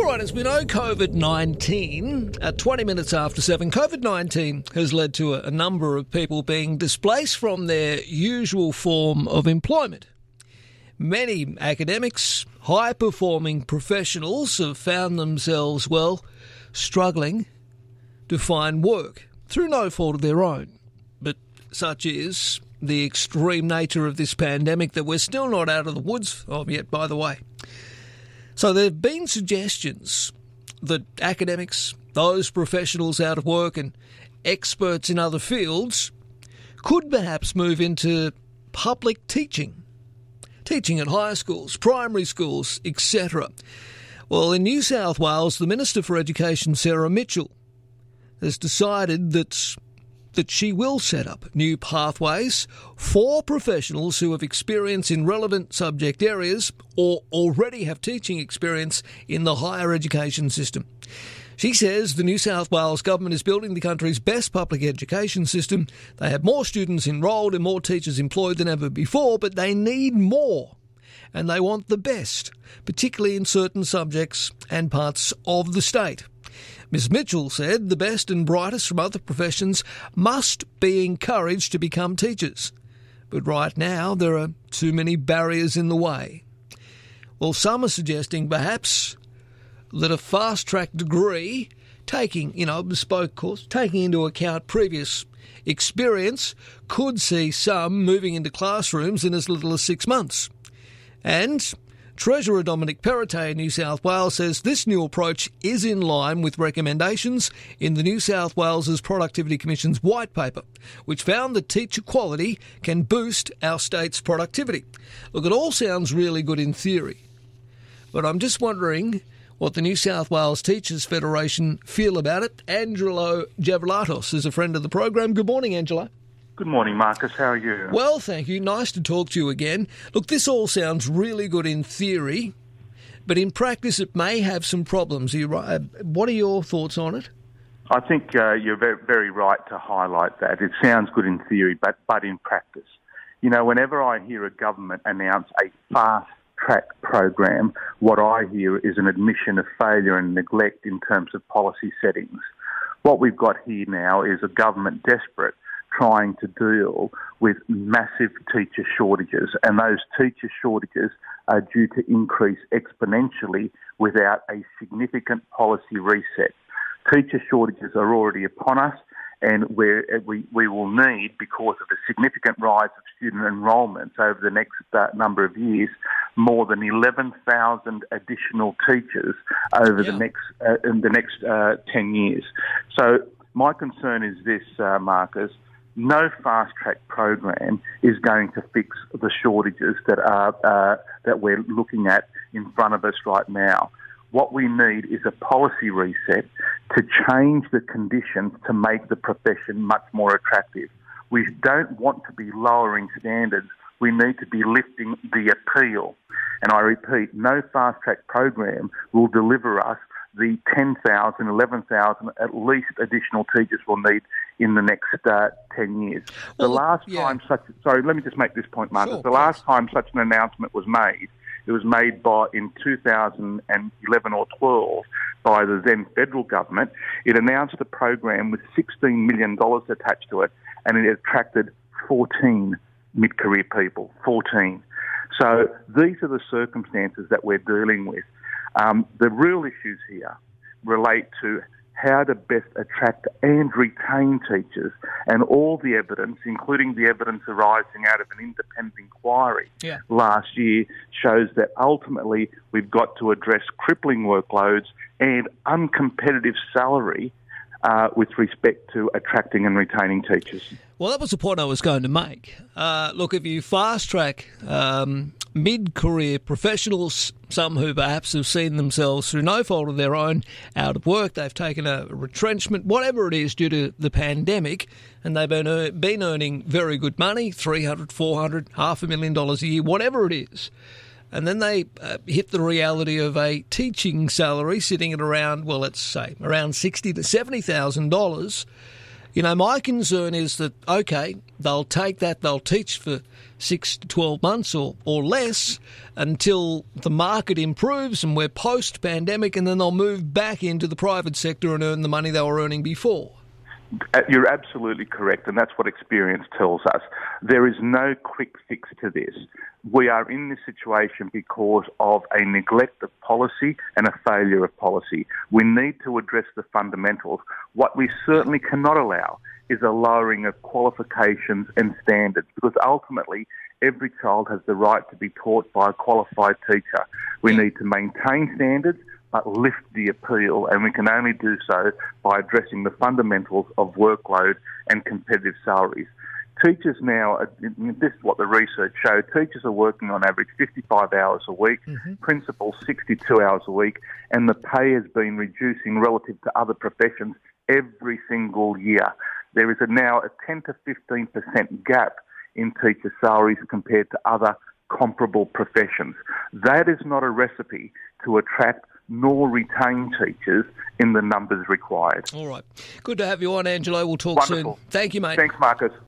All right, as we know, COVID 19, at 20 minutes after 7, COVID 19 has led to a, a number of people being displaced from their usual form of employment. Many academics, high performing professionals have found themselves, well, struggling to find work through no fault of their own. But such is the extreme nature of this pandemic that we're still not out of the woods of yet, by the way. So there have been suggestions that academics, those professionals out of work, and experts in other fields could perhaps move into public teaching, teaching at high schools, primary schools, etc. Well, in New South Wales, the Minister for Education, Sarah Mitchell, has decided that that she will set up new pathways for professionals who have experience in relevant subject areas or already have teaching experience in the higher education system. She says the New South Wales government is building the country's best public education system. They have more students enrolled and more teachers employed than ever before, but they need more. And they want the best, particularly in certain subjects and parts of the state. Ms. Mitchell said the best and brightest from other professions must be encouraged to become teachers. But right now, there are too many barriers in the way. Well, some are suggesting perhaps that a fast track degree, taking, you know, bespoke course, taking into account previous experience, could see some moving into classrooms in as little as six months. And Treasurer Dominic Perrottet in New South Wales says this new approach is in line with recommendations in the New South Wales Productivity Commission's white paper, which found that teacher quality can boost our state's productivity. Look, it all sounds really good in theory, but I'm just wondering what the New South Wales Teachers Federation feel about it. Angelo Gavrielatos is a friend of the program. Good morning, Angelo. Good morning, Marcus. How are you? Well, thank you. Nice to talk to you again. Look, this all sounds really good in theory, but in practice it may have some problems. Are you right? Uh, what are your thoughts on it? I think uh, you're very, very right to highlight that. It sounds good in theory, but, but in practice. You know, whenever I hear a government announce a fast track program, what I hear is an admission of failure and neglect in terms of policy settings. What we've got here now is a government desperate trying to deal with massive teacher shortages, and those teacher shortages are due to increase exponentially without a significant policy reset. Teacher shortages are already upon us, and we we will need, because of the significant rise of student enrolments over the next uh, number of years, more than 11,000 additional teachers over yeah. the next uh, in the next uh, 10 years. So my concern is this, uh, Marcus no fast track program is going to fix the shortages that are uh, that we're looking at in front of us right now. What we need is a policy reset to change the conditions to make the profession much more attractive. We don't want to be lowering standards. We need to be lifting the appeal. And I repeat, no fast track program will deliver us the 10,000, 11,000 at least additional teachers we'll need in the next uh, 10 years. Well, the last yeah. time such, sorry, let me just make this point, Marcus. Sure, the last time such an announcement was made, it was made by in 2011 or 12 by the then federal government. It announced a program with $16 million attached to it, and it attracted 14 mid-career people. 14. So these are the circumstances that we're dealing with. Um, the real issues here relate to how to best attract and retain teachers, and all the evidence, including the evidence arising out of an independent inquiry yeah. last year, shows that ultimately we've got to address crippling workloads and uncompetitive salary uh, with respect to attracting and retaining teachers. Well, that was the point I was going to make. Uh, look, if you fast track um, mid career professionals, some who perhaps have seen themselves through no fault of their own out of work. They've taken a retrenchment, whatever it is, due to the pandemic, and they've been, been earning very good money 300, 400, half a million dollars a year, whatever it is. And then they uh, hit the reality of a teaching salary sitting at around, well, let's say around sixty to seventy thousand dollars, You know, my concern is that, okay, they'll take that, they'll teach for six to 12 months or, or less until the market improves and we're post pandemic, and then they'll move back into the private sector and earn the money they were earning before. Uh, you're absolutely correct, and that's what experience tells us. There is no quick fix to this. We are in this situation because of a neglect of policy and a failure of policy. We need to address the fundamentals. What we certainly cannot allow is a lowering of qualifications and standards because ultimately every child has the right to be taught by a qualified teacher. We need to maintain standards but lift the appeal, and we can only do so by addressing the fundamentals of workload and competitive salaries. Teachers now, this is what the research showed, teachers are working on average 55 hours a week, mm-hmm. principals 62 hours a week, and the pay has been reducing relative to other professions every single year. There is a now a 10 to 15% gap in teacher salaries compared to other comparable professions. That is not a recipe to attract nor retain teachers in the numbers required. All right. Good to have you on, Angelo. We'll talk Wonderful. soon. Thank you, mate. Thanks, Marcus.